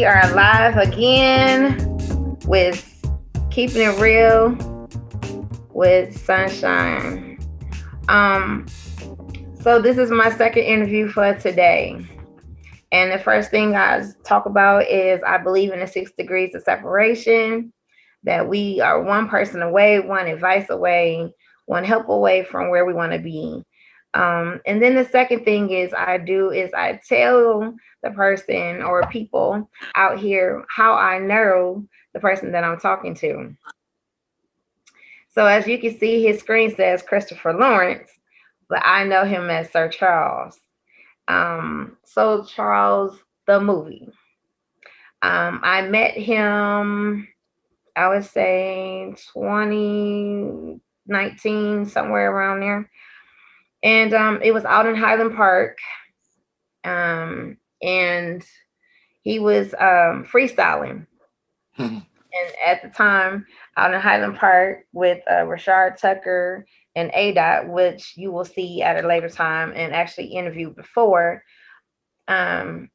We are live again with Keeping It Real with Sunshine. Um, so this is my second interview for today. And the first thing I talk about is I believe in the six degrees of separation, that we are one person away, one advice away, one help away from where we want to be. Um, and then the second thing is I do is I tell the person or people out here how I know the person that I'm talking to. So as you can see, his screen says Christopher Lawrence, but I know him as Sir Charles. Um, so Charles, the movie. Um, I met him, I would say 2019, somewhere around there and um, it was out in Highland Park, um, and he was um, freestyling. and at the time, out in Highland Park with uh, Rashard Tucker and A Dot, which you will see at a later time and actually interviewed before. Um,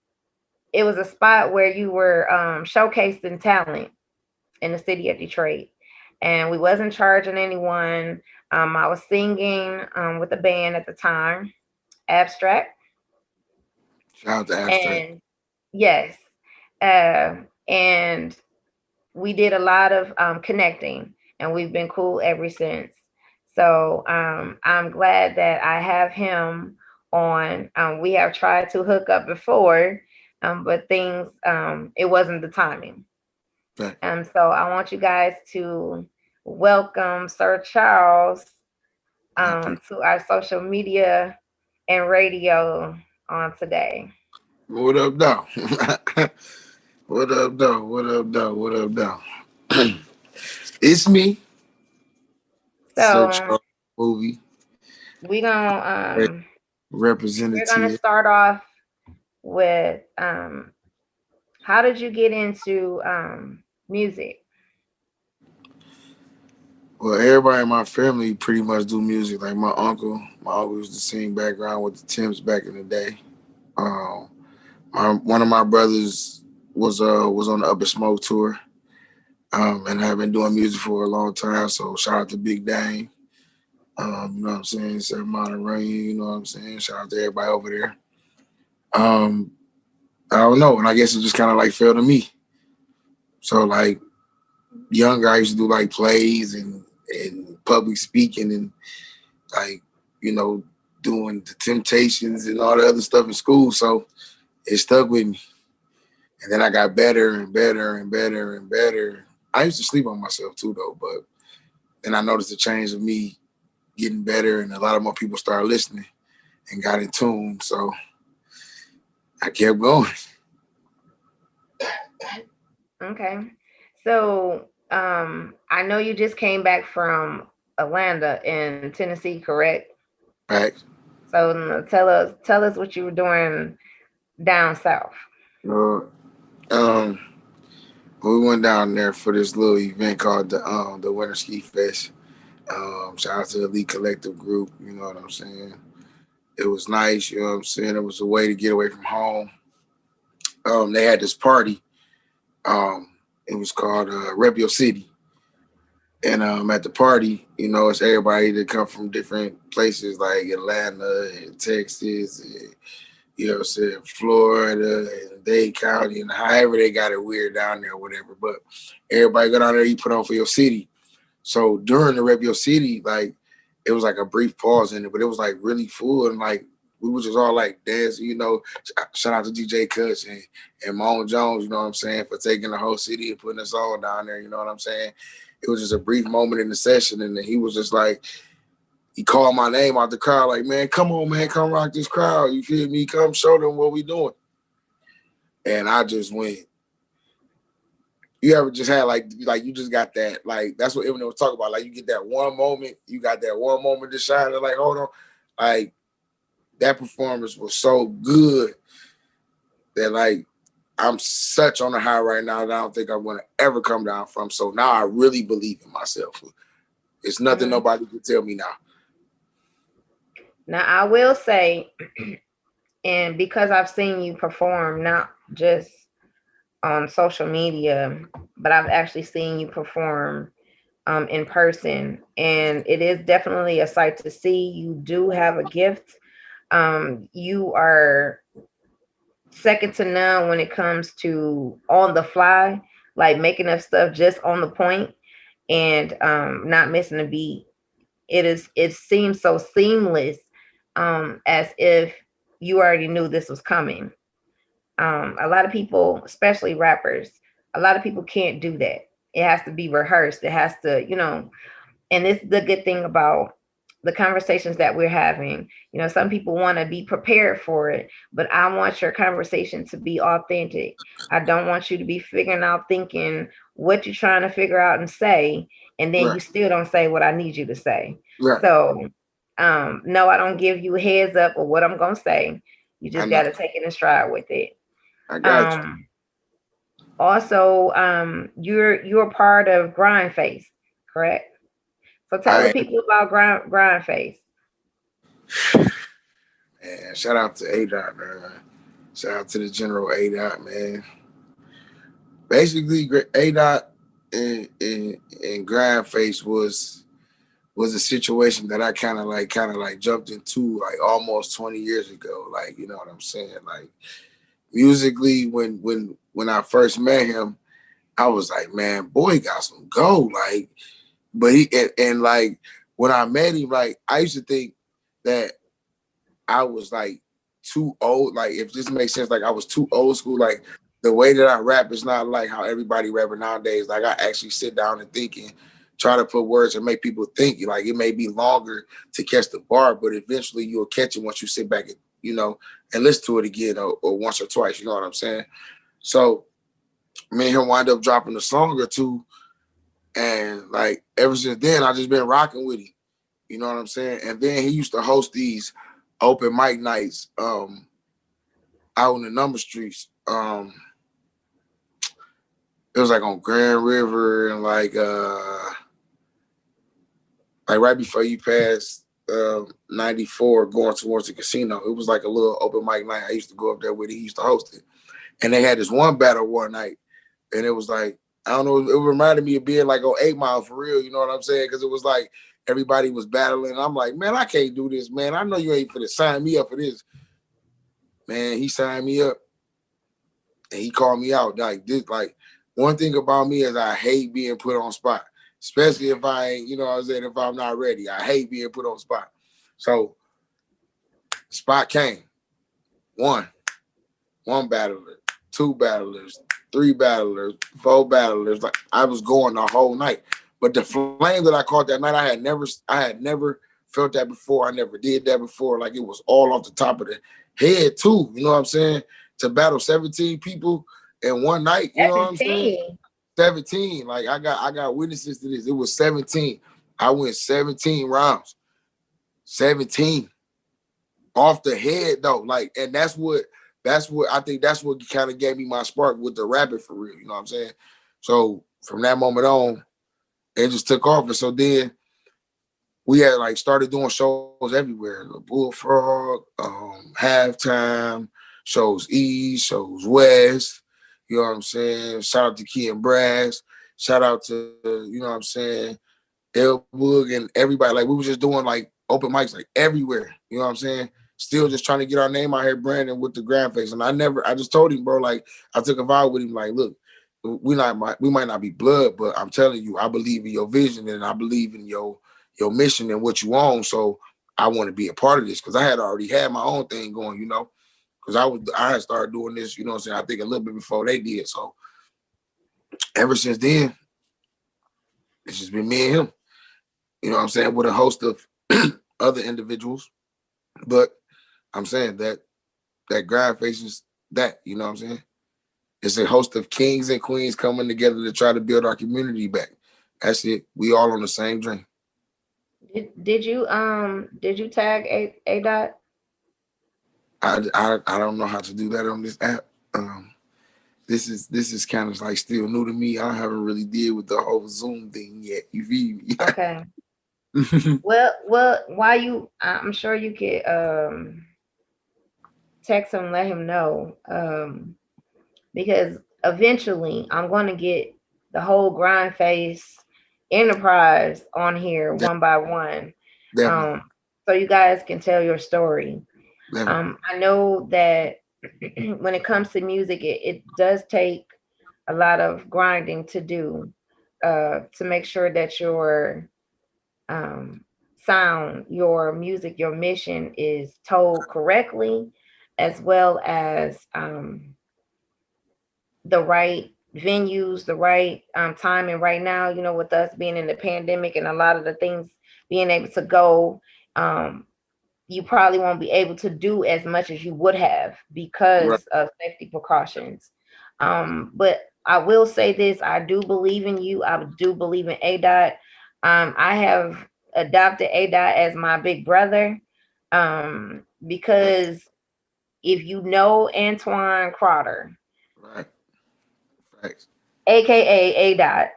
it was a spot where you were um, showcasing talent in the city of Detroit, and we wasn't charging anyone. Um, I was singing um, with a band at the time, Abstract. Shout out to. And yes, uh, and we did a lot of um, connecting, and we've been cool ever since. So um, I'm glad that I have him on. Um, we have tried to hook up before, um, but things um, it wasn't the timing. Right. Um, so I want you guys to welcome Sir Charles um, to our social media and radio on today. What up, though? what up, though? What up, though? What up, though? it's me. So, Sir movie. We gonna um, representative. We're gonna start off with um, how did you get into um music? Well, everybody in my family pretty much do music. Like my uncle, my uncle used to sing background with the Temps back in the day. Um, my, one of my brothers was uh was on the Up in Smoke tour, um, and have been doing music for a long time. So shout out to Big Dang. Um, you know what I'm saying? Sir Monterey, you know what I'm saying? Shout out to everybody over there. Um, I don't know, and I guess it just kind of like fell to me. So like young, I used to do like plays and and public speaking and like you know doing the temptations and all the other stuff in school. So it stuck with me. And then I got better and better and better and better. I used to sleep on myself too though, but then I noticed the change of me getting better and a lot of more people started listening and got in tune. So I kept going. Okay. So um, I know you just came back from Atlanta in Tennessee, correct? Right. So tell us tell us what you were doing down south. Um, we went down there for this little event called the um the Winter Ski Fest. Um, shout out to the Elite Collective Group. You know what I'm saying? It was nice. You know what I'm saying? It was a way to get away from home. Um, they had this party. Um, it was called uh, Rep Your City. And um, at the party, you know, it's everybody that come from different places like Atlanta and Texas, and, you know, what I'm saying Florida and Dade County, and however they got it weird down there, whatever. But everybody go down there, you put on for your city. So during the Rep Your City, like it was like a brief pause in it, but it was like really full and like we was just all like dancing, you know. Uh, shout out to DJ Cuts and, and Moan Jones, you know what I'm saying, for taking the whole city and putting us all down there, you know what I'm saying. It was just a brief moment in the session, and he was just like, he called my name out the crowd, like, man, come on, man, come rock this crowd. You feel me? Come show them what we doing. And I just went. You ever just had like like you just got that like that's what Eminem was talking about. Like you get that one moment, you got that one moment to shine. Like, hold on, like that performance was so good that like I'm such on a high right now that I don't think I'm gonna ever come down from. So now I really believe in myself. It's nothing mm-hmm. nobody can tell me now. Now I will say, and because I've seen you perform, not just on social media, but I've actually seen you perform um, in person, and it is definitely a sight to see. You do have a gift. Um, you are second to none when it comes to on the fly, like making up stuff just on the point and um, not missing a beat. It is. It seems so seamless, um, as if you already knew this was coming. Um, a lot of people, especially rappers, a lot of people can't do that. It has to be rehearsed. It has to, you know, and this is the good thing about the conversations that we're having. You know, some people want to be prepared for it, but I want your conversation to be authentic. I don't want you to be figuring out thinking what you're trying to figure out and say, and then right. you still don't say what I need you to say. Right. So um, no, I don't give you heads up or what I'm gonna say. You just got to take it in stride with it. I got um, you. Also, um, you're you're part of Grind Face, correct? So tell the people about Grind Grind Face. Man, shout out to A Dot, man. Shout out to the General A Dot, man. Basically, A Dot and, and, and Grind Face was was a situation that I kind of like kind of like jumped into like almost 20 years ago. Like, you know what I'm saying? Like musically when when when I first met him, I was like, man, boy got some go. Like, but he and, and like when I met him, like I used to think that I was like too old. Like, if this makes sense, like I was too old school. Like the way that I rap is not like how everybody rapping nowadays. Like I actually sit down and thinking try to put words and make people think. Like it may be longer to catch the bar, but eventually you'll catch it once you sit back and you know and listen to it again or, or once or twice. You know what I'm saying? So me and him wind up dropping a song or two, and like ever since then I just been rocking with him. You know what I'm saying? And then he used to host these open mic nights um out in the number streets. Um it was like on Grand River and like uh like right before you passed uh, 94 going towards the casino. It was like a little open mic night. I used to go up there with He used to host it. And they had this one battle one night. And it was like, I don't know, it reminded me of being like on eight mile for real, you know what I'm saying? Because it was like everybody was battling. I'm like, man, I can't do this, man. I know you ain't finna sign me up for this. Man, he signed me up and he called me out. Like this, like one thing about me is I hate being put on spot especially if I ain't, you know I'm saying, if I'm not ready. I hate being put on spot. So spot came. One, one battler, two battlers, three battlers, four battlers. Like I was going the whole night. But the flame that I caught that night, I had never, I had never felt that before. I never did that before. Like it was all off the top of the head too. You know what I'm saying? To battle 17 people in one night. You 17. know what I'm saying? 17. Like I got I got witnesses to this. It was 17. I went 17 rounds. 17 off the head though. Like, and that's what that's what I think that's what kind of gave me my spark with the rabbit for real. You know what I'm saying? So from that moment on, it just took off. And so then we had like started doing shows everywhere. The Bullfrog, um, halftime, shows East, shows West, you know what I'm saying? Shout out to Key and Brass. Shout out to, you know what I'm saying, El Boog and everybody. Like we were just doing like open mics like everywhere. You know what I'm saying? Still just trying to get our name out here, Brandon, with the Grind Face. And I never, I just told him, bro, like I took a vow with him, like, look, we not we might not be blood, but I'm telling you, I believe in your vision and I believe in your your mission and what you own. So I want to be a part of this because I had already had my own thing going, you know. Because I was I had started doing this, you know what I'm saying, I think a little bit before they did. So ever since then, it's just been me and him. You know what I'm saying? With a host of other individuals. But I'm saying that that grind faces that, you know what I'm saying? It's a host of kings and queens coming together to try to build our community back. That's it. We all on the same dream. Did, did you um did you tag a a dot I, I I don't know how to do that on this app. Um, this is this is kind of like still new to me. I haven't really deal with the whole Zoom thing yet. You feel me? Okay. well, well, why you? I'm sure you could. Um, text him, let him know. Um, because eventually I'm going to get the whole grind face enterprise on here one by one. Um, so you guys can tell your story. Um, I know that when it comes to music, it, it does take a lot of grinding to do uh, to make sure that your um, sound, your music, your mission is told correctly, as well as um, the right venues, the right um, time. And right now, you know, with us being in the pandemic and a lot of the things being able to go, um, you probably won't be able to do as much as you would have because right. of safety precautions. Um, but I will say this: I do believe in you. I do believe in A Dot. Um, I have adopted A Dot as my big brother um, because if you know Antoine Crowder, right, right. aka A Dot,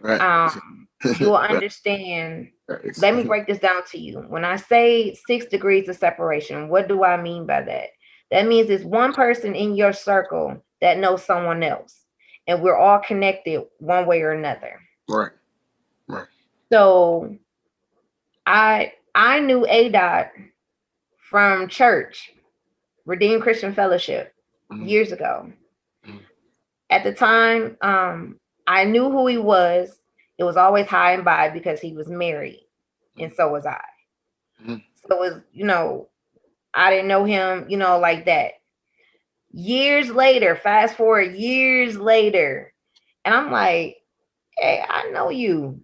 right. um, you'll understand. Let me break this down to you. When I say six degrees of separation, what do I mean by that? That means it's one person in your circle that knows someone else, and we're all connected one way or another. Right. Right. So I I knew A Dot from church, Redeemed Christian Fellowship, mm-hmm. years ago. Mm-hmm. At the time, um, I knew who he was. It was always high and by because he was married, and so was I. Mm-hmm. So it was, you know, I didn't know him, you know, like that. Years later, fast forward years later, and I'm like, hey, I know you.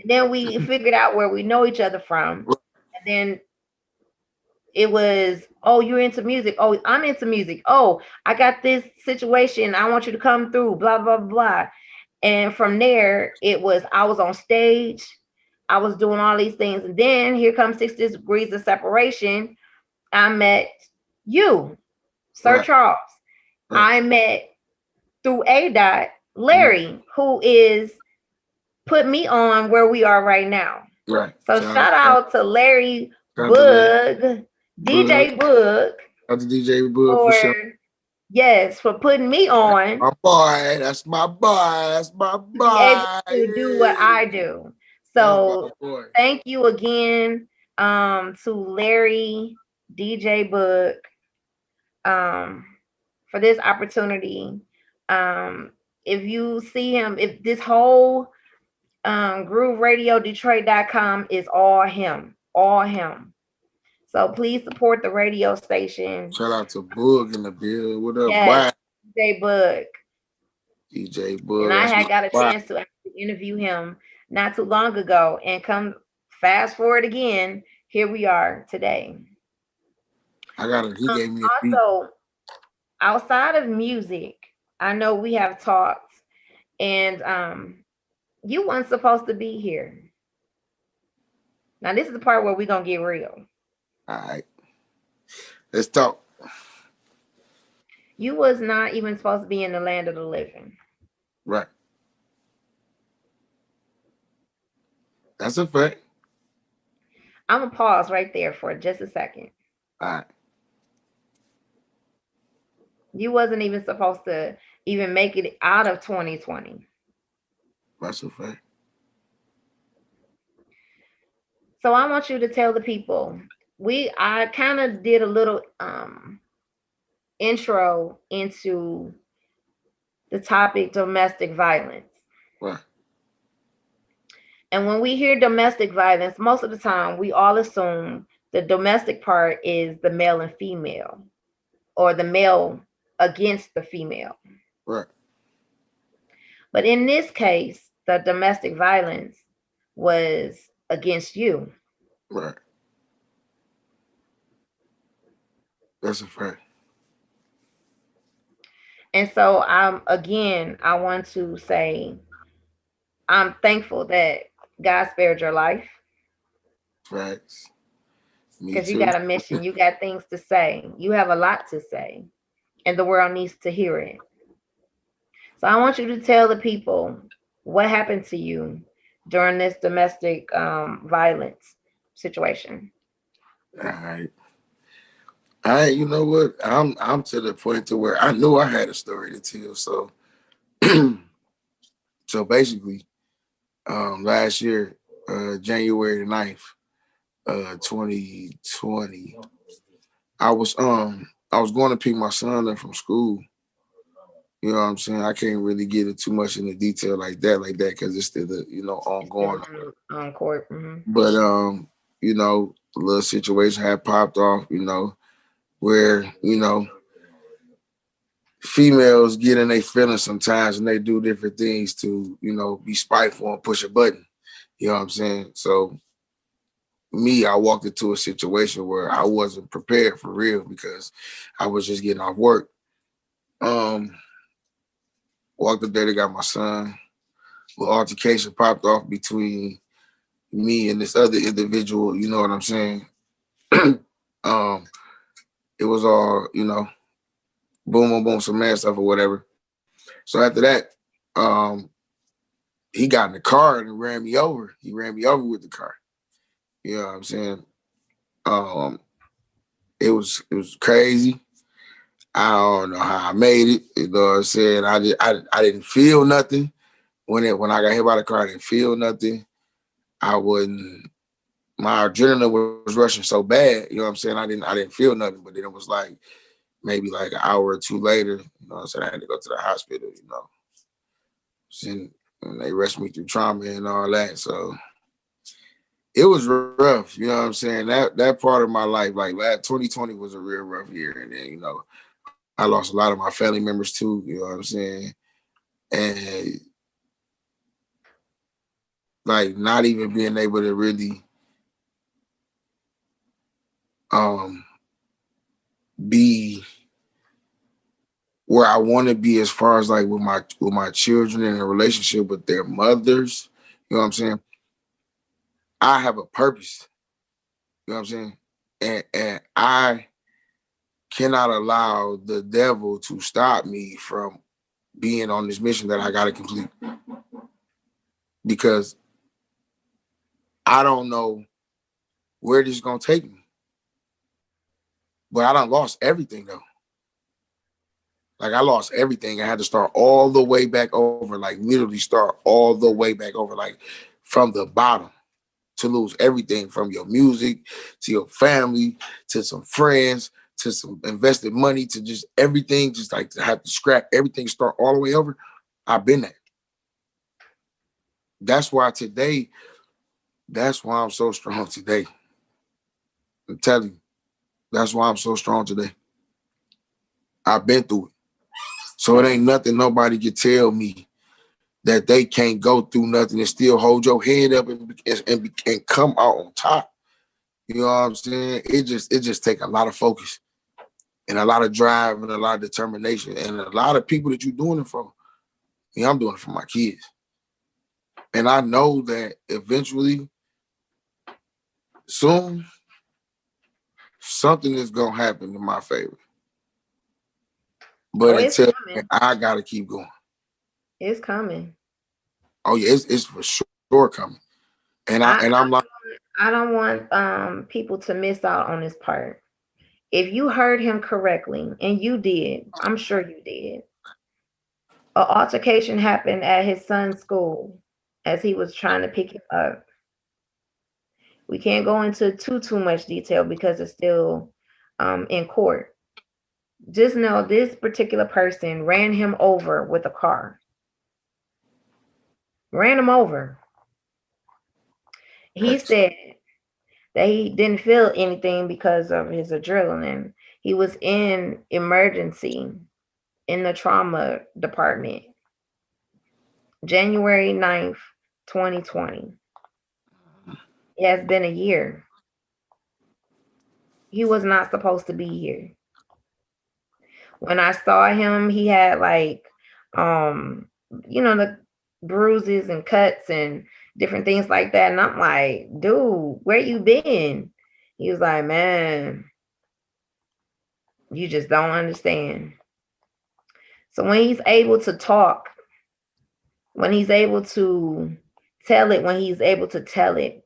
And then we figured out where we know each other from. And then it was, oh, you're into music. Oh, I'm into music. Oh, I got this situation. I want you to come through, blah, blah, blah. And from there, it was, I was on stage. I was doing all these things. And then here comes six degrees of separation. I met you, Sir right. Charles. Right. I met through A Dot Larry, mm-hmm. who is put me on where we are right now. Right. So shout, shout out, to Larry Boog, DJ Boog. Shout to DJ Boog for, for sure. Yes, for putting me on. That's my boy, that's my boy, that's my boy. To do what I do. So thank you again um, to Larry, DJ Boog, um, for this opportunity. Um, if you see him, if this whole um, GrooveRadioDetroit.com is all him, all him. So please support the radio station. Shout out to Boog in the bill. What up, yes, DJ Boog. DJ Boog. And I had got a chance to interview him not too long ago, and come fast forward again. Here we are today. I got it. He um, gave me a also outside of music. I know we have talked, and um, you weren't supposed to be here. Now, this is the part where we're gonna get real. All right. Let's talk. You was not even supposed to be in the land of the living. Right. That's a fact. I'm gonna pause right there for just a second. All right. You wasn't even supposed to even make it out of 2020. That's a fact. So I want you to tell the people. We I kind of did a little um intro into the topic domestic violence. Right. And when we hear domestic violence, most of the time we all assume the domestic part is the male and female or the male against the female. Right. But in this case, the domestic violence was against you. Right. That's a fact. And so I'm again, I want to say I'm thankful that God spared your life. Facts. Because you got a mission, you got things to say, you have a lot to say, and the world needs to hear it. So I want you to tell the people what happened to you during this domestic um, violence situation? All right. I, you know what? I'm I'm to the point to where I knew I had a story to tell. So, so basically, um, last year, uh, January 9th, uh, 2020, I was um I was going to pick my son up from school. You know what I'm saying? I can't really get it too much into detail like that, like that, because it's still the you know ongoing on court. Mm-hmm. But um, you know, the little situation had popped off. You know, where you know females get in their feelings sometimes and they do different things to you know be spiteful and push a button. You know what i'm saying? So me i walked into a situation where i wasn't prepared for real because i was just getting off work. Um walked up there they got my son. The altercation popped off between me and this other individual you know what i'm saying? Um it was all, you know, boom, boom, boom, some mad stuff or whatever. So after that, um, he got in the car and ran me over. He ran me over with the car. You know what I'm saying? Um, it was it was crazy. I don't know how I made it. You know what I'm saying? I did I, I didn't feel nothing. When it when I got hit by the car, I didn't feel nothing. I wouldn't my adrenaline was rushing so bad, you know what I'm saying? I didn't I didn't feel nothing, but then it was like maybe like an hour or two later, you know what I'm saying? I had to go to the hospital, you know. And, and they rushed me through trauma and all that. So it was rough, you know what I'm saying? That that part of my life, like last 2020 was a real rough year. And then, you know, I lost a lot of my family members too, you know what I'm saying? And like not even being able to really um, be where I want to be as far as like with my with my children and a relationship with their mothers. You know what I'm saying? I have a purpose. You know what I'm saying? And and I cannot allow the devil to stop me from being on this mission that I got to complete. Because I don't know where this is to take me. But I done lost everything though. Like I lost everything. I had to start all the way back over, like literally start all the way back over, like from the bottom to lose everything from your music to your family to some friends to some invested money to just everything, just like to have to scrap everything, start all the way over. I've been there. That's why today, that's why I'm so strong today. I'm telling you. That's why I'm so strong today. I've been through it. So it ain't nothing nobody can tell me that they can't go through nothing and still hold your head up and, and, and come out on top. You know what I'm saying? It just it just take a lot of focus and a lot of drive and a lot of determination and a lot of people that you're doing it for. Yeah, I'm doing it for my kids. And I know that eventually, soon, something is gonna happen in my favor. But oh, until I gotta keep going. It's coming. Oh yeah, it's, it's for sure coming. And I, I and I'm like I don't want um people to miss out on this part. If you heard him correctly, and you did, I'm sure you did. An altercation happened at his son's school as he was trying to pick him up. We can't go into too too much detail because it's still um, in court. Just know this particular person ran him over with a car. Ran him over. He said that he didn't feel anything because of his adrenaline. He was in emergency in the trauma department. January 9th, 2020. It has been a year. He was not supposed to be here. When I saw him, he had like um, you know, the bruises and cuts and different things like that. And I'm like, dude, where you been? He was like, man, you just don't understand. So when he's able to talk, when he's able to tell it, when he's able to tell it,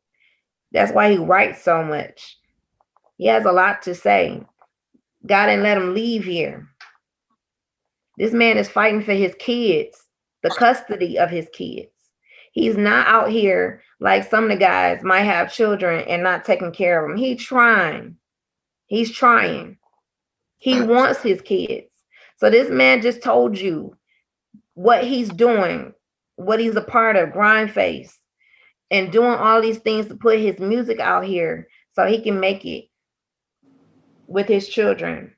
that's why he writes so much. He has a lot to say. God didn't let him leave here. This man is fighting for his kids, the custody of his kids. He's not out here like some of the guys might have children and not taking care of them. He's trying. He's trying. He wants his kids. So this man just told you what he's doing, what he's a part of, grind face, and doing all these things to put his music out here so he can make it with his children,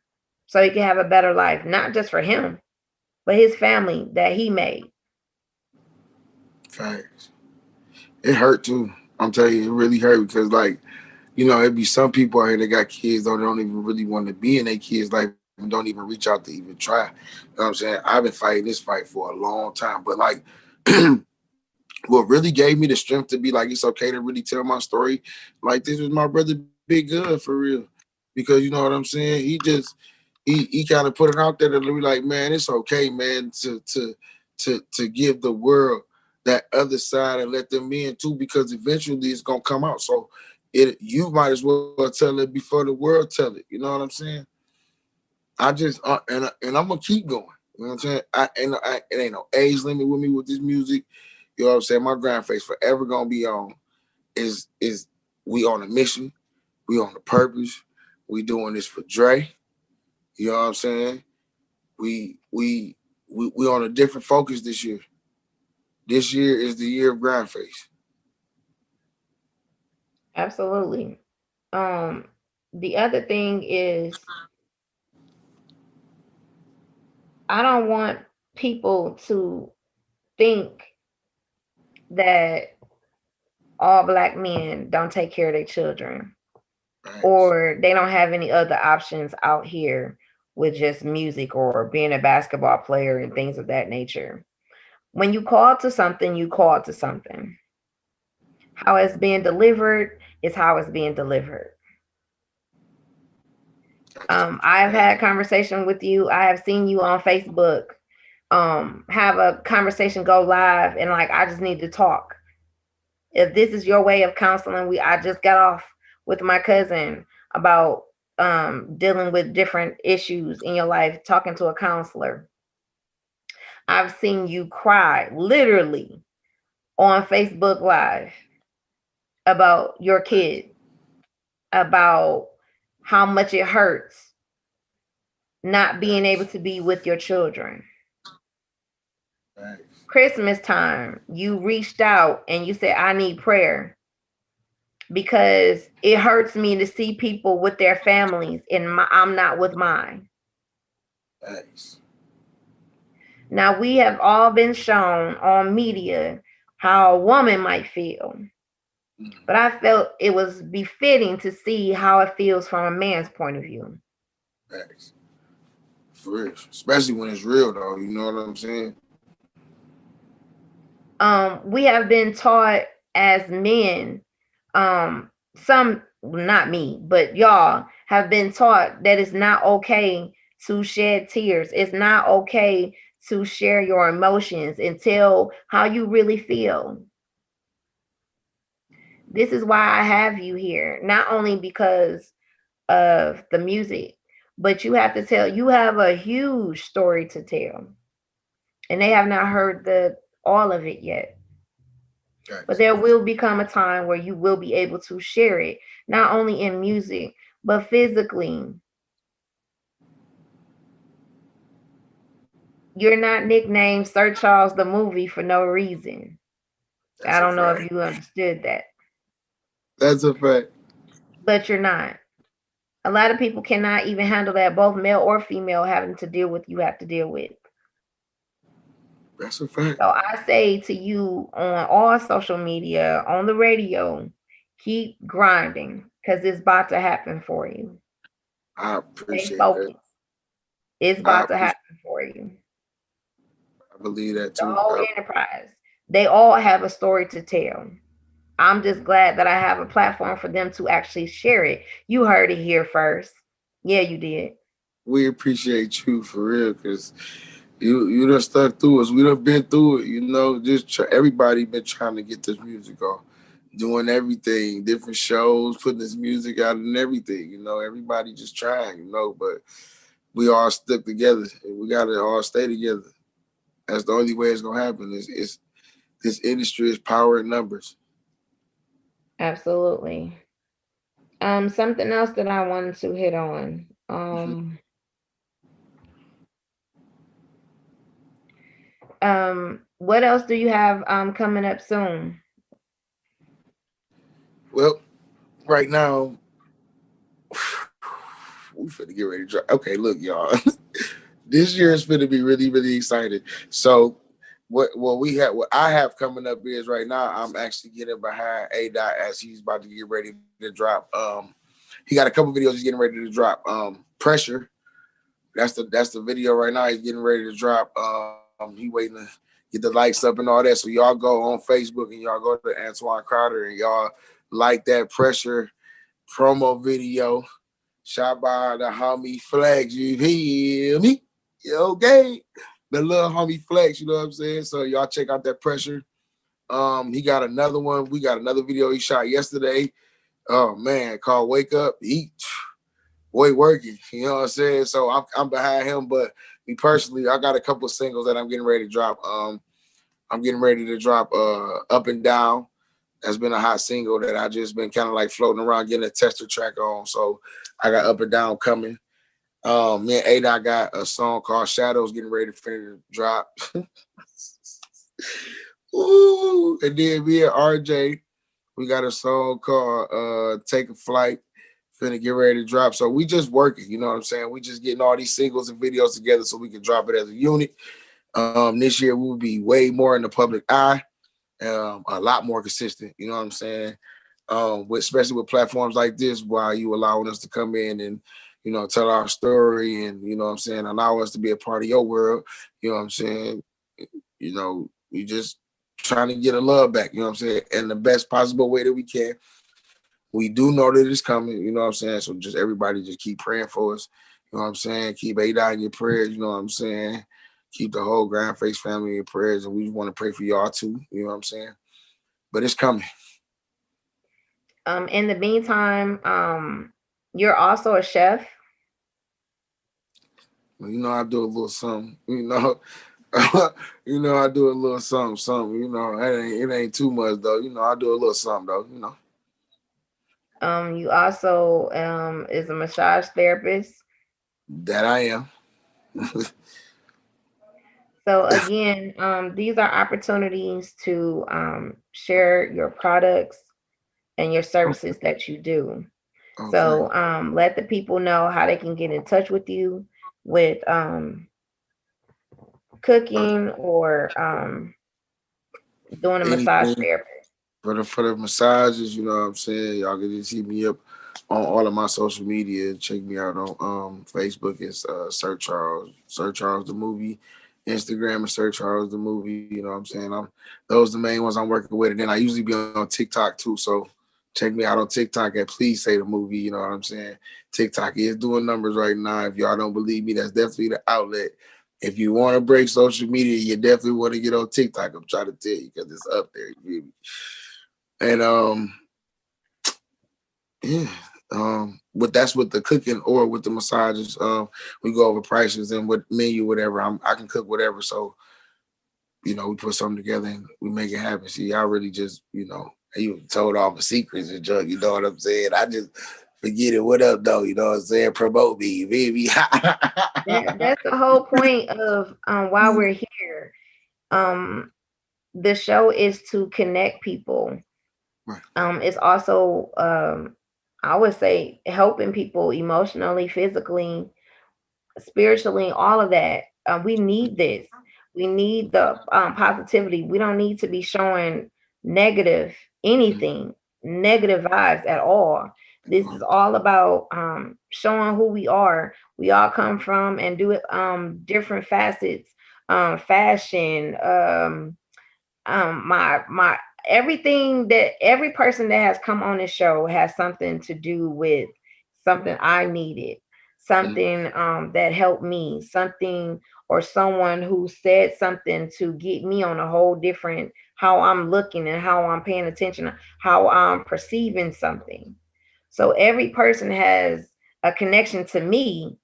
so he can have a better life, not just for him, but his family that he made. Facts. It hurt too. I'm telling you, it really hurt because like, you know, it'd be some people out here that got kids they don't even really want to be in their kids' life and don't even reach out to even try. You know what I'm saying? I've been fighting this fight for a long time. But like what really gave me the strength to be like it's okay to really tell my story, like this was my brother Big Good for real. Because you know what I'm saying? He just he he kind of put it out there to be like, man, it's okay, man, to to to to give the world that other side and let them in too, because eventually it's gonna come out. So it you might as well tell it before the world tell it. You know what I'm saying? I just uh, and and I'm gonna keep going. You know what I'm saying? I and I, it ain't no age limit with me with this music. You know what I'm saying? My grind face forever gonna be on. Is is we on a mission? We on a purpose. We doing this for Dre. You know what I'm saying? We we we we on a different focus this year. This year is the year of grind face. Absolutely. Um, the other thing is I don't want people to think that all black men don't take care of their children or they don't have any other options out here with just music or being a basketball player and things of that nature. When you call to something, you call to something. How it's being delivered is how it's being delivered. Um, I've had conversation with you. I have seen you on Facebook um have a conversation go live and like I just need to talk. If this is your way of counseling, we I just got off with my cousin about um dealing with different issues in your life, talking to a counselor. I've seen you cry literally on Facebook Live about your kid, about how much it hurts not being able to be with your children. Christmas time, you reached out and you said, I need prayer because it hurts me to see people with their families and my, I'm not with mine. Thanks. Now, we have all been shown on media how a woman might feel. Mm-hmm. But I felt it was befitting to see how it feels from a man's point of view. Thanks. For real. Especially when it's real though, you know what I'm saying? Um, we have been taught as men, um, some not me, but y'all have been taught that it's not okay to shed tears. It's not okay to share your emotions and tell how you really feel. This is why I have you here, not only because of the music, but you have to tell, you have a huge story to tell. And they have not heard the all of it yet. Right. But there will become a time where you will be able to share it, not only in music, but physically. You're not nicknamed Sir Charles the movie for no reason. That's I don't know if you understood that. That's a fact. But you're not. A lot of people cannot even handle that, both male or female, having to deal with you have to deal with. That's a fact. So I say to you on all social media, on the radio, keep grinding because it's about to happen for you. I appreciate it. It's about to happen for you. I believe that too. The whole enterprise. They all have a story to tell. I'm just glad that I have a platform for them to actually share it. You heard it here first. Yeah, you did. We appreciate you for real because you you done stuck through us. We done been through it. You know, just try, everybody been trying to get this music off. doing everything, different shows, putting this music out and everything. You know, everybody just trying, you know, but we all stuck together. We gotta all stay together. That's the only way it's gonna happen. Is is this industry is power in numbers. Absolutely. Um, something else that I wanted to hit on. Um, um, what else do you have um coming up soon? Well, right now, we finna get ready to drop. Okay, look, y'all. this year is gonna be really, really exciting. So what what we have what I have coming up is right now, I'm actually getting behind A dot as he's about to get ready to drop. Um he got a couple videos he's getting ready to drop. Um pressure. That's the that's the video right now. He's getting ready to drop. Um he waiting to get the likes up and all that. So y'all go on Facebook and y'all go to Antoine Crowder and y'all like that pressure promo video shot by the homie Flex. You hear me? Okay the little homie Flex, you know what I'm saying? So y'all check out that pressure. Um, he got another one. We got another video he shot yesterday. Oh man, called Wake Up. He boy working, you know what I'm saying? So I'm I'm behind him, but me personally, I got a couple singles that I'm getting ready to drop. Um, I'm getting ready to drop uh up and down. That's been a hot single that I just been kind of like floating around getting a tester track on. So I got up and down coming. Um, me and A Dot got a song called Shadows getting ready to finish drop. Ooh, and then me and RJ, we got a song called uh Take a Flight, finna get ready to drop. So we just working, you know what I'm saying? We just getting all these singles and videos together so we can drop it as a unit. Um, this year we'll be way more in the public eye, um, a lot more consistent, you know what I'm saying? Um, with, especially with platforms like this, while you allowing us to come in and you know, tell our story and, you know what I'm saying, allow us to be a part of your world. You know what I'm saying? You know, we just trying to get a love back, you know what I'm saying, in the best possible way that we can. We do know that it's coming, you know what I'm saying? So just everybody just keep praying for us. You know what I'm saying? Keep A in your prayers, you know what I'm saying? Keep the whole Grind Face family in prayers, and we want to pray for y'all too, you know what I'm saying? But it's coming. Um, in the meantime, um, you're also a chef. Well, you know, I do a little something. You know, you know, I do a little something, something. You know, it ain't it ain't too much though. You know, I do a little something though. You know. Um, you also um is a massage therapist. That I am. so again, um, these are opportunities to um share your products and your services that you do. Okay. So um, let the people know how they can get in touch with you with um, cooking or um, doing a Anything. massage therapy. For the for the massages, you know what I'm saying? Y'all can just hit me up on all of my social media. Check me out on um, Facebook. It's uh, Sir Charles, Sir Charles the movie. Instagram is Sir Charles the movie. You know what I'm saying? I'm those the main ones I'm working with. And then I usually be on TikTok too. So Check me out on TikTok at Please Say the Movie. You know what I'm saying? TikTok is doing numbers right now. If y'all don't believe me, that's definitely the outlet. If you want to break social media, you definitely want to get on TikTok. I'm trying to tell you because it's up there. And um, yeah, um, but that's with the cooking or with the massages. Um, we go over prices and what menu, whatever. I'm, I can cook whatever. So, you know, we put something together and we make it happen. See, I really just, you know, you told all my secrets and junk, you know what I'm saying? I just forget it. What up though? You know what I'm saying? Promote me, baby. that, that's the whole point of um why we're here. Um the show is to connect people. Right. Um it's also um I would say helping people emotionally, physically, spiritually, all of that. Uh, we need this. We need the um, positivity. We don't need to be showing negative anything, negative vibes at all. This is all about um, showing who we are. We all come from and do it um, different facets, um, fashion, um, um, my my everything that every person that has come on this show has something to do with something I needed, something um, that helped me, something or someone who said something to get me on a whole different how I'm looking and how I'm paying attention, how I'm perceiving something. So every person has a connection to me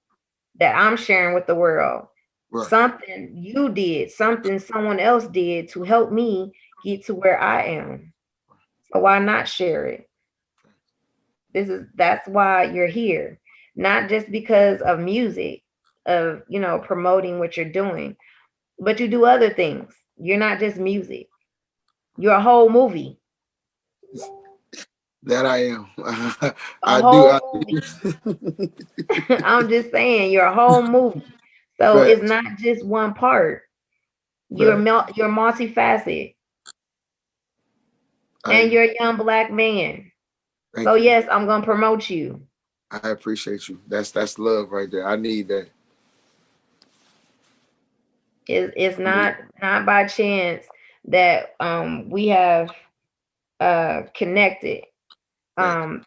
that I'm sharing with the world. Right. Something you did, something someone else did to help me get to where I am. So why not share it? This is that's why you're here. Not just because of music, of you know, promoting what you're doing, but you do other things. You're not just music. You're a whole movie. That I am. I do. I I'm just saying, you're a whole movie. So right. it's not just one part. You're right. you're multifaceted, I, and you're a young black man. So you. yes, I'm gonna promote you. I appreciate you. That's that's love right there. I need that. It's, it's not not by chance that um we have uh connected um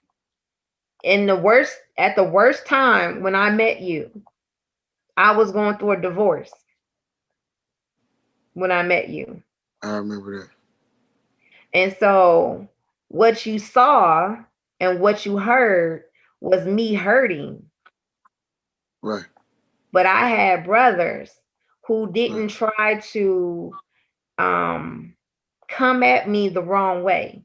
in the worst at the worst time when I met you, I was going through a divorce when I met you. I remember that. And so what you saw and what you heard was me hurting. Right. But I had brothers who didn't right. try to um come at me the wrong way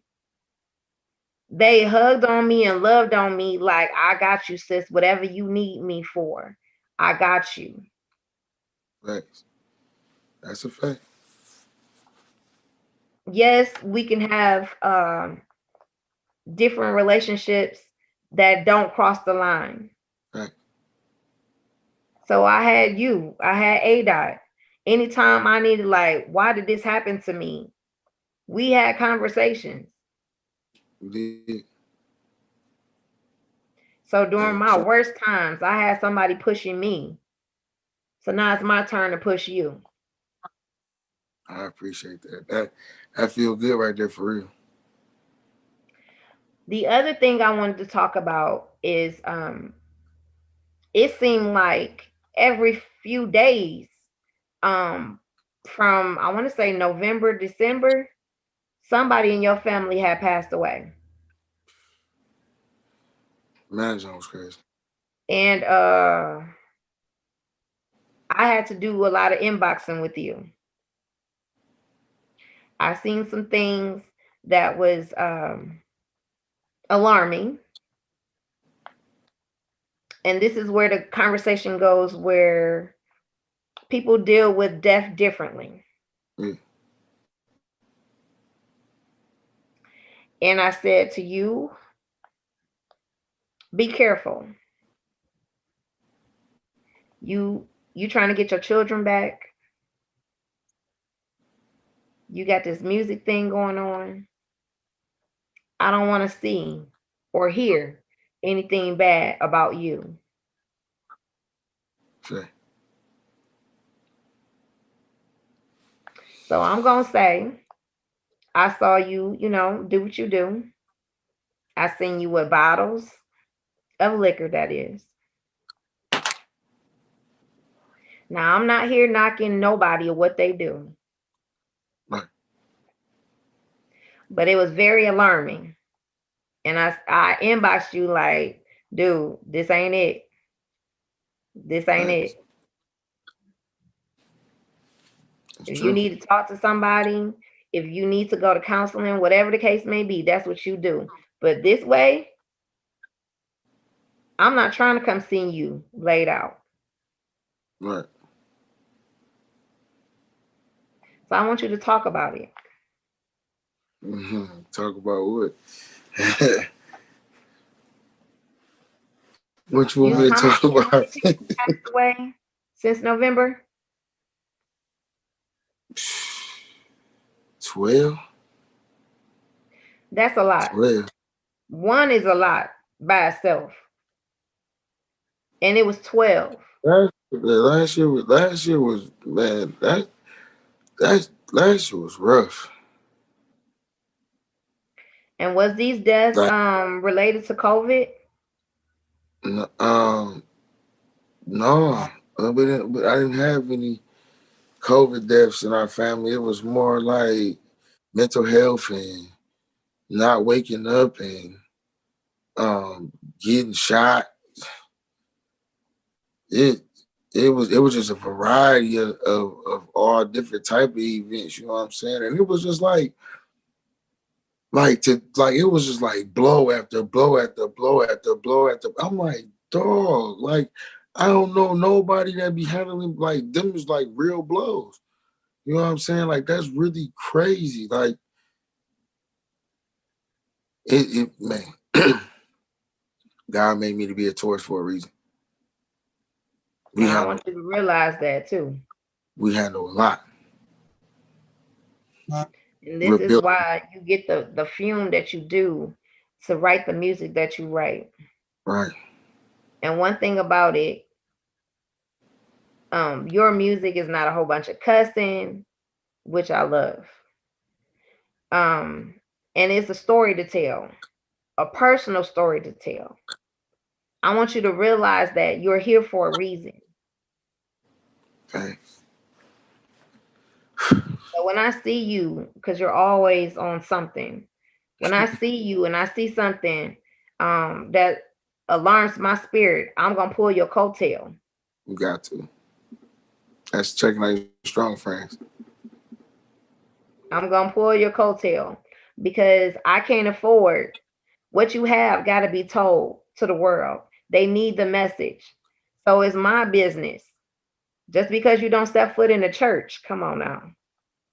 they hugged on me and loved on me like I got you, sis. Whatever you need me for, I got you. Thanks. That's a fact. Yes, we can have um, different relationships that don't cross the line. Right. So I had you. I had A dot. Anytime I needed, like, why did this happen to me? We had conversations. So during my worst times, I had somebody pushing me. So now it's my turn to push you. I appreciate that. That I feel good right there for real. The other thing I wanted to talk about is um it seemed like every few days um from I want to say November, December, somebody in your family had passed away. Man, that was crazy. And uh I had to do a lot of inboxing with you. I seen some things that was um alarming. And this is where the conversation goes where people deal with death differently. Mm. And I said to you, be careful. You you trying to get your children back. You got this music thing going on. I don't want to see or hear anything bad about you. Okay. So I'm going to say, I saw you, you know, do what you do. I seen you with bottles of liquor, that is. Now, I'm not here knocking nobody or what they do. Right. But it was very alarming. And I, I inboxed you like, dude, this ain't it. This ain't it. if you need to talk to somebody, if you need to go to counseling, whatever the case may be, that's what you do. But this way, I'm not trying to come see you laid out. Right. So I want you to talk about it. Talk about what? want me to talk about? away since November. Twelve. That's a lot. Twelve. One is a lot by itself and it was 12. Last, last year was last year was man, that that last year was rough. And was these deaths like, um related to COVID? No, um no, Uh, but, but I didn't have any COVID deaths in our family. It was more like mental health and not waking up and um, getting shot. It it was it was just a variety of, of, of all different type of events, you know what I'm saying? And it was just like like to like it was just like blow after blow after blow after blow after I'm like, dog, like I don't know nobody that be handling like them is like real blows. You know what I'm saying? Like that's really crazy. Like it, it man, God made me to be a Taurus for a reason. We I want you to realize that too. We handle a lot. And this is why you get the the fume that you do to write the music that you write. Right. And one thing about it, um, your music is not a whole bunch of cussing, which I love. Um, and it's a story to tell, a personal story to tell. I want you to realize that you're here for a reason. Thanks. So when I see you, because you're always on something, when I see you and I see something um, that alarms my spirit, I'm gonna pull your coattail. You got to. That's checking out your strong friends. I'm gonna pull your coattail because I can't afford what you have got to be told to the world. They need the message. So it's my business just because you don't step foot in the church, come on now.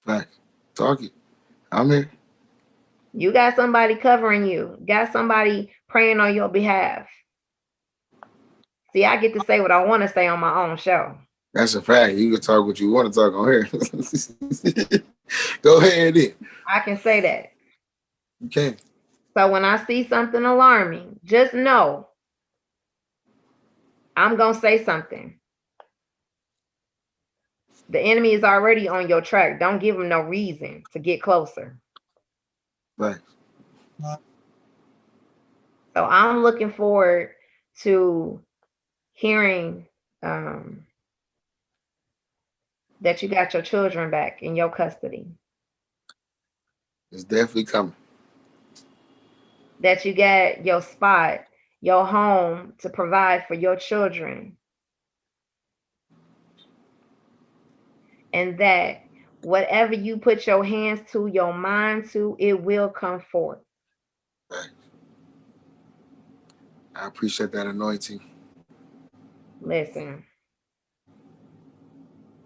Right. Talk it. I'm here. You got somebody covering you, got somebody praying on your behalf. See, I get to say what I want to say on my own show. That's a fact. You can talk what you want to talk on here. Go ahead. Then. I can say that. You can. So when I see something alarming, just know I'm going to say something. The enemy is already on your track. Don't give him no reason to get closer. Right. So I'm looking forward to hearing um, that you got your children back in your custody. It's definitely coming. That you got your spot, your home to provide for your children. And that whatever you put your hands to, your mind to, it will come forth. I appreciate that anointing. Listen,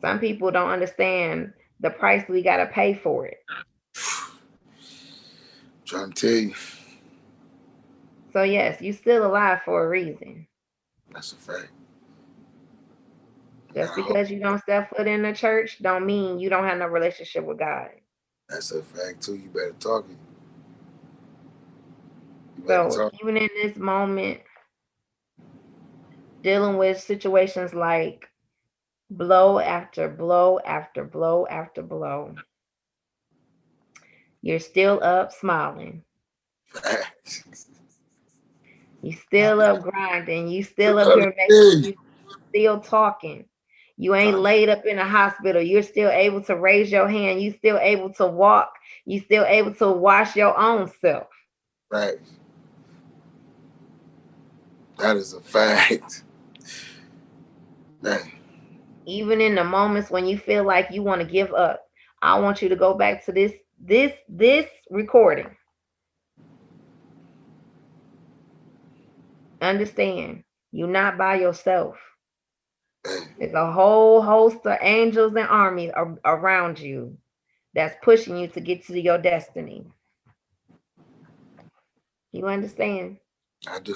some people don't understand the price we got to pay for it. I'm trying to tell you. So, yes, you're still alive for a reason. That's a fact. Just because you don't step foot in the church don't mean you don't have no relationship with God. That's a fact too. You better talk it. so talk. even in this moment, dealing with situations like blow after blow after blow after blow, you're still up smiling. you still up grinding. You still up here making, you still talking. You ain't laid up in a hospital. You're still able to raise your hand. You still able to walk. You still able to wash your own self. Right. That is a fact. Man. Even in the moments when you feel like you want to give up, I want you to go back to this this this recording. Understand, you're not by yourself. There's a whole host of angels and armies around you that's pushing you to get to your destiny. You understand? I do.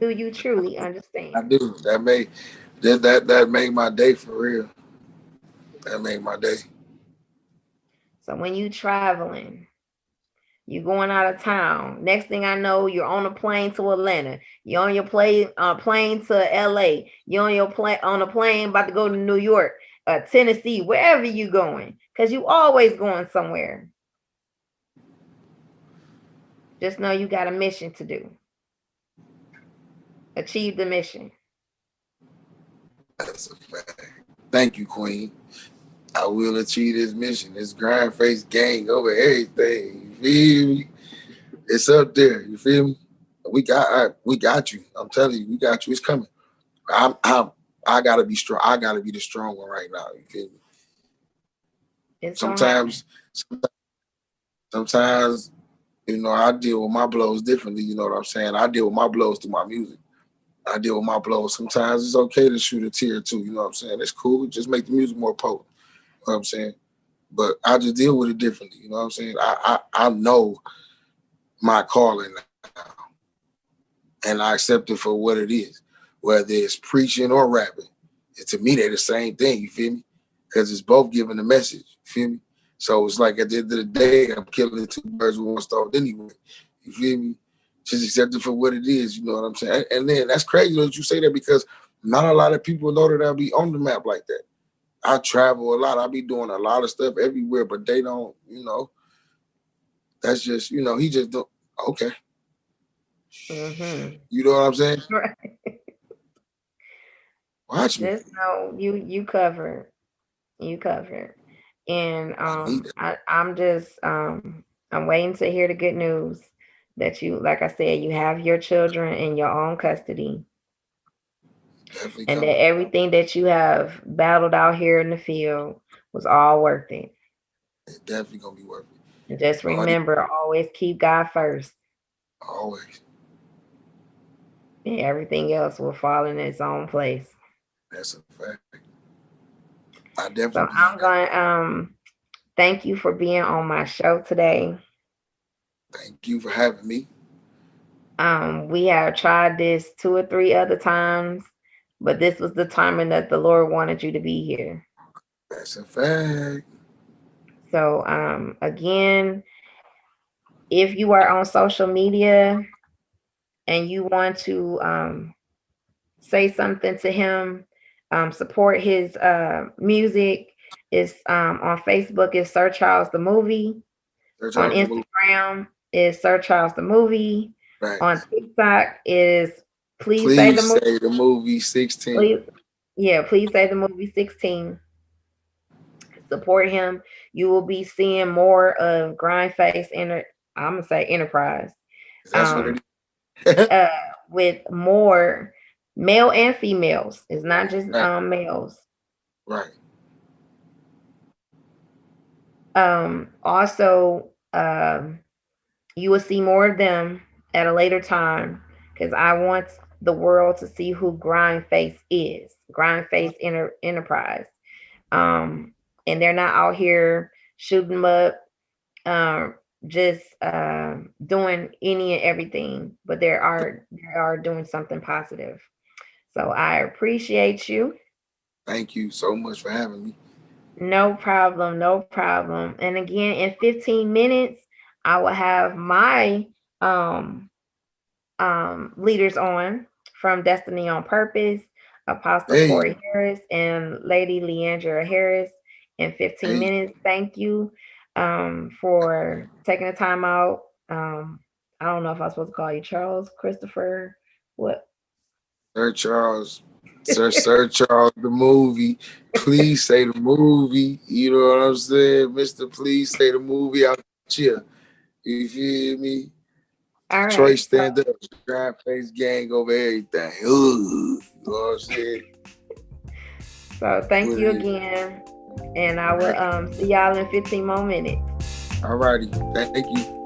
Do you truly understand? I do. That made that that that made my day for real. That made my day. So when you traveling, you're going out of town. Next thing I know, you're on a plane to Atlanta. You're on your plane uh, plane to LA. You're on your plane on a plane about to go to New York, uh, Tennessee, wherever you going, because you always going somewhere. Just know you got a mission to do. Achieve the mission. That's a fact. Thank you, Queen. I will achieve this mission. This grind face gang over everything. You feel me? It's up there. You feel me? We got I, we got you. I'm telling you, we got you. It's coming. I'm I'm I gotta be strong. I gotta be the strong one right now. You feel me? It's sometimes, sometimes, sometimes, you know, I deal with my blows differently. You know what I'm saying? I deal with my blows through my music. I deal with my blows. Sometimes it's okay to shoot a tear too. You know what I'm saying? It's cool. Just make the music more potent. You know what I'm saying? But I just deal with it differently. You know what I'm saying? I I, I know my calling now, and I accept it for what it is, whether it's preaching or rapping. to me, they're the same thing. You feel me? Because it's both giving a message. You feel me? So it's like at the end of the day, I'm killing two birds with one stone anyway. You feel me? Just accept it for what it is. You know what I'm saying? And then that's crazy that you say that because not a lot of people know that I'll be on the map like that. I travel a lot. I be doing a lot of stuff everywhere, but they don't, you know. That's just, you know, he just don't okay. Mm-hmm. You know what I'm saying? Right. Watch me. Just know you you covered. You covered. And um I, I'm just um I'm waiting to hear the good news that you, like I said, you have your children in your own custody. Definitely and that everything that you have battled out here in the field was all worth it. It's definitely gonna be worth it. And just remember, always keep God first. Always. And everything else will fall in its own place. That's a fact. I definitely. So I'm going. Um, thank you for being on my show today. Thank you for having me. Um, we have tried this two or three other times, but this was the timing that the Lord wanted you to be here. That's a fact. So, um, again, if you are on social media and you want to um, say something to him, um, support his uh, music, is um, on Facebook is Sir Charles the Movie. Charles on Instagram is Sir Charles the Movie. Right. On TikTok is Please, please say the movie. Say the movie 16. Please, yeah, please say the movie 16. Support him. You will be seeing more of Grindface Enter. I'm gonna say Enterprise. Um, uh, with more male and females. It's not just right. um, males. Right. Um. Also, um, you will see more of them at a later time because I want the world to see who Grindface is, Grindface Inter- Enterprise. Um, and they're not out here shooting them up, um, just uh, doing any and everything, but they are they are doing something positive. So I appreciate you. Thank you so much for having me. No problem, no problem. And again, in 15 minutes, I will have my um um leaders on from Destiny on Purpose, Apostle hey. Corey Harris and Lady Leandra Harris in 15 hey. minutes. Thank you um, for taking the time out. Um, I don't know if I'm supposed to call you Charles, Christopher, what? Sir Charles, Sir Sir Charles, the movie. Please say the movie. You know what I'm saying, Mister? Please say the movie out here. You feel me? All right. stand up, grind face gang over everything. Ooh, you know what I'm saying? So thank you again. And I will um see y'all in 15 more minutes. All righty. Thank you.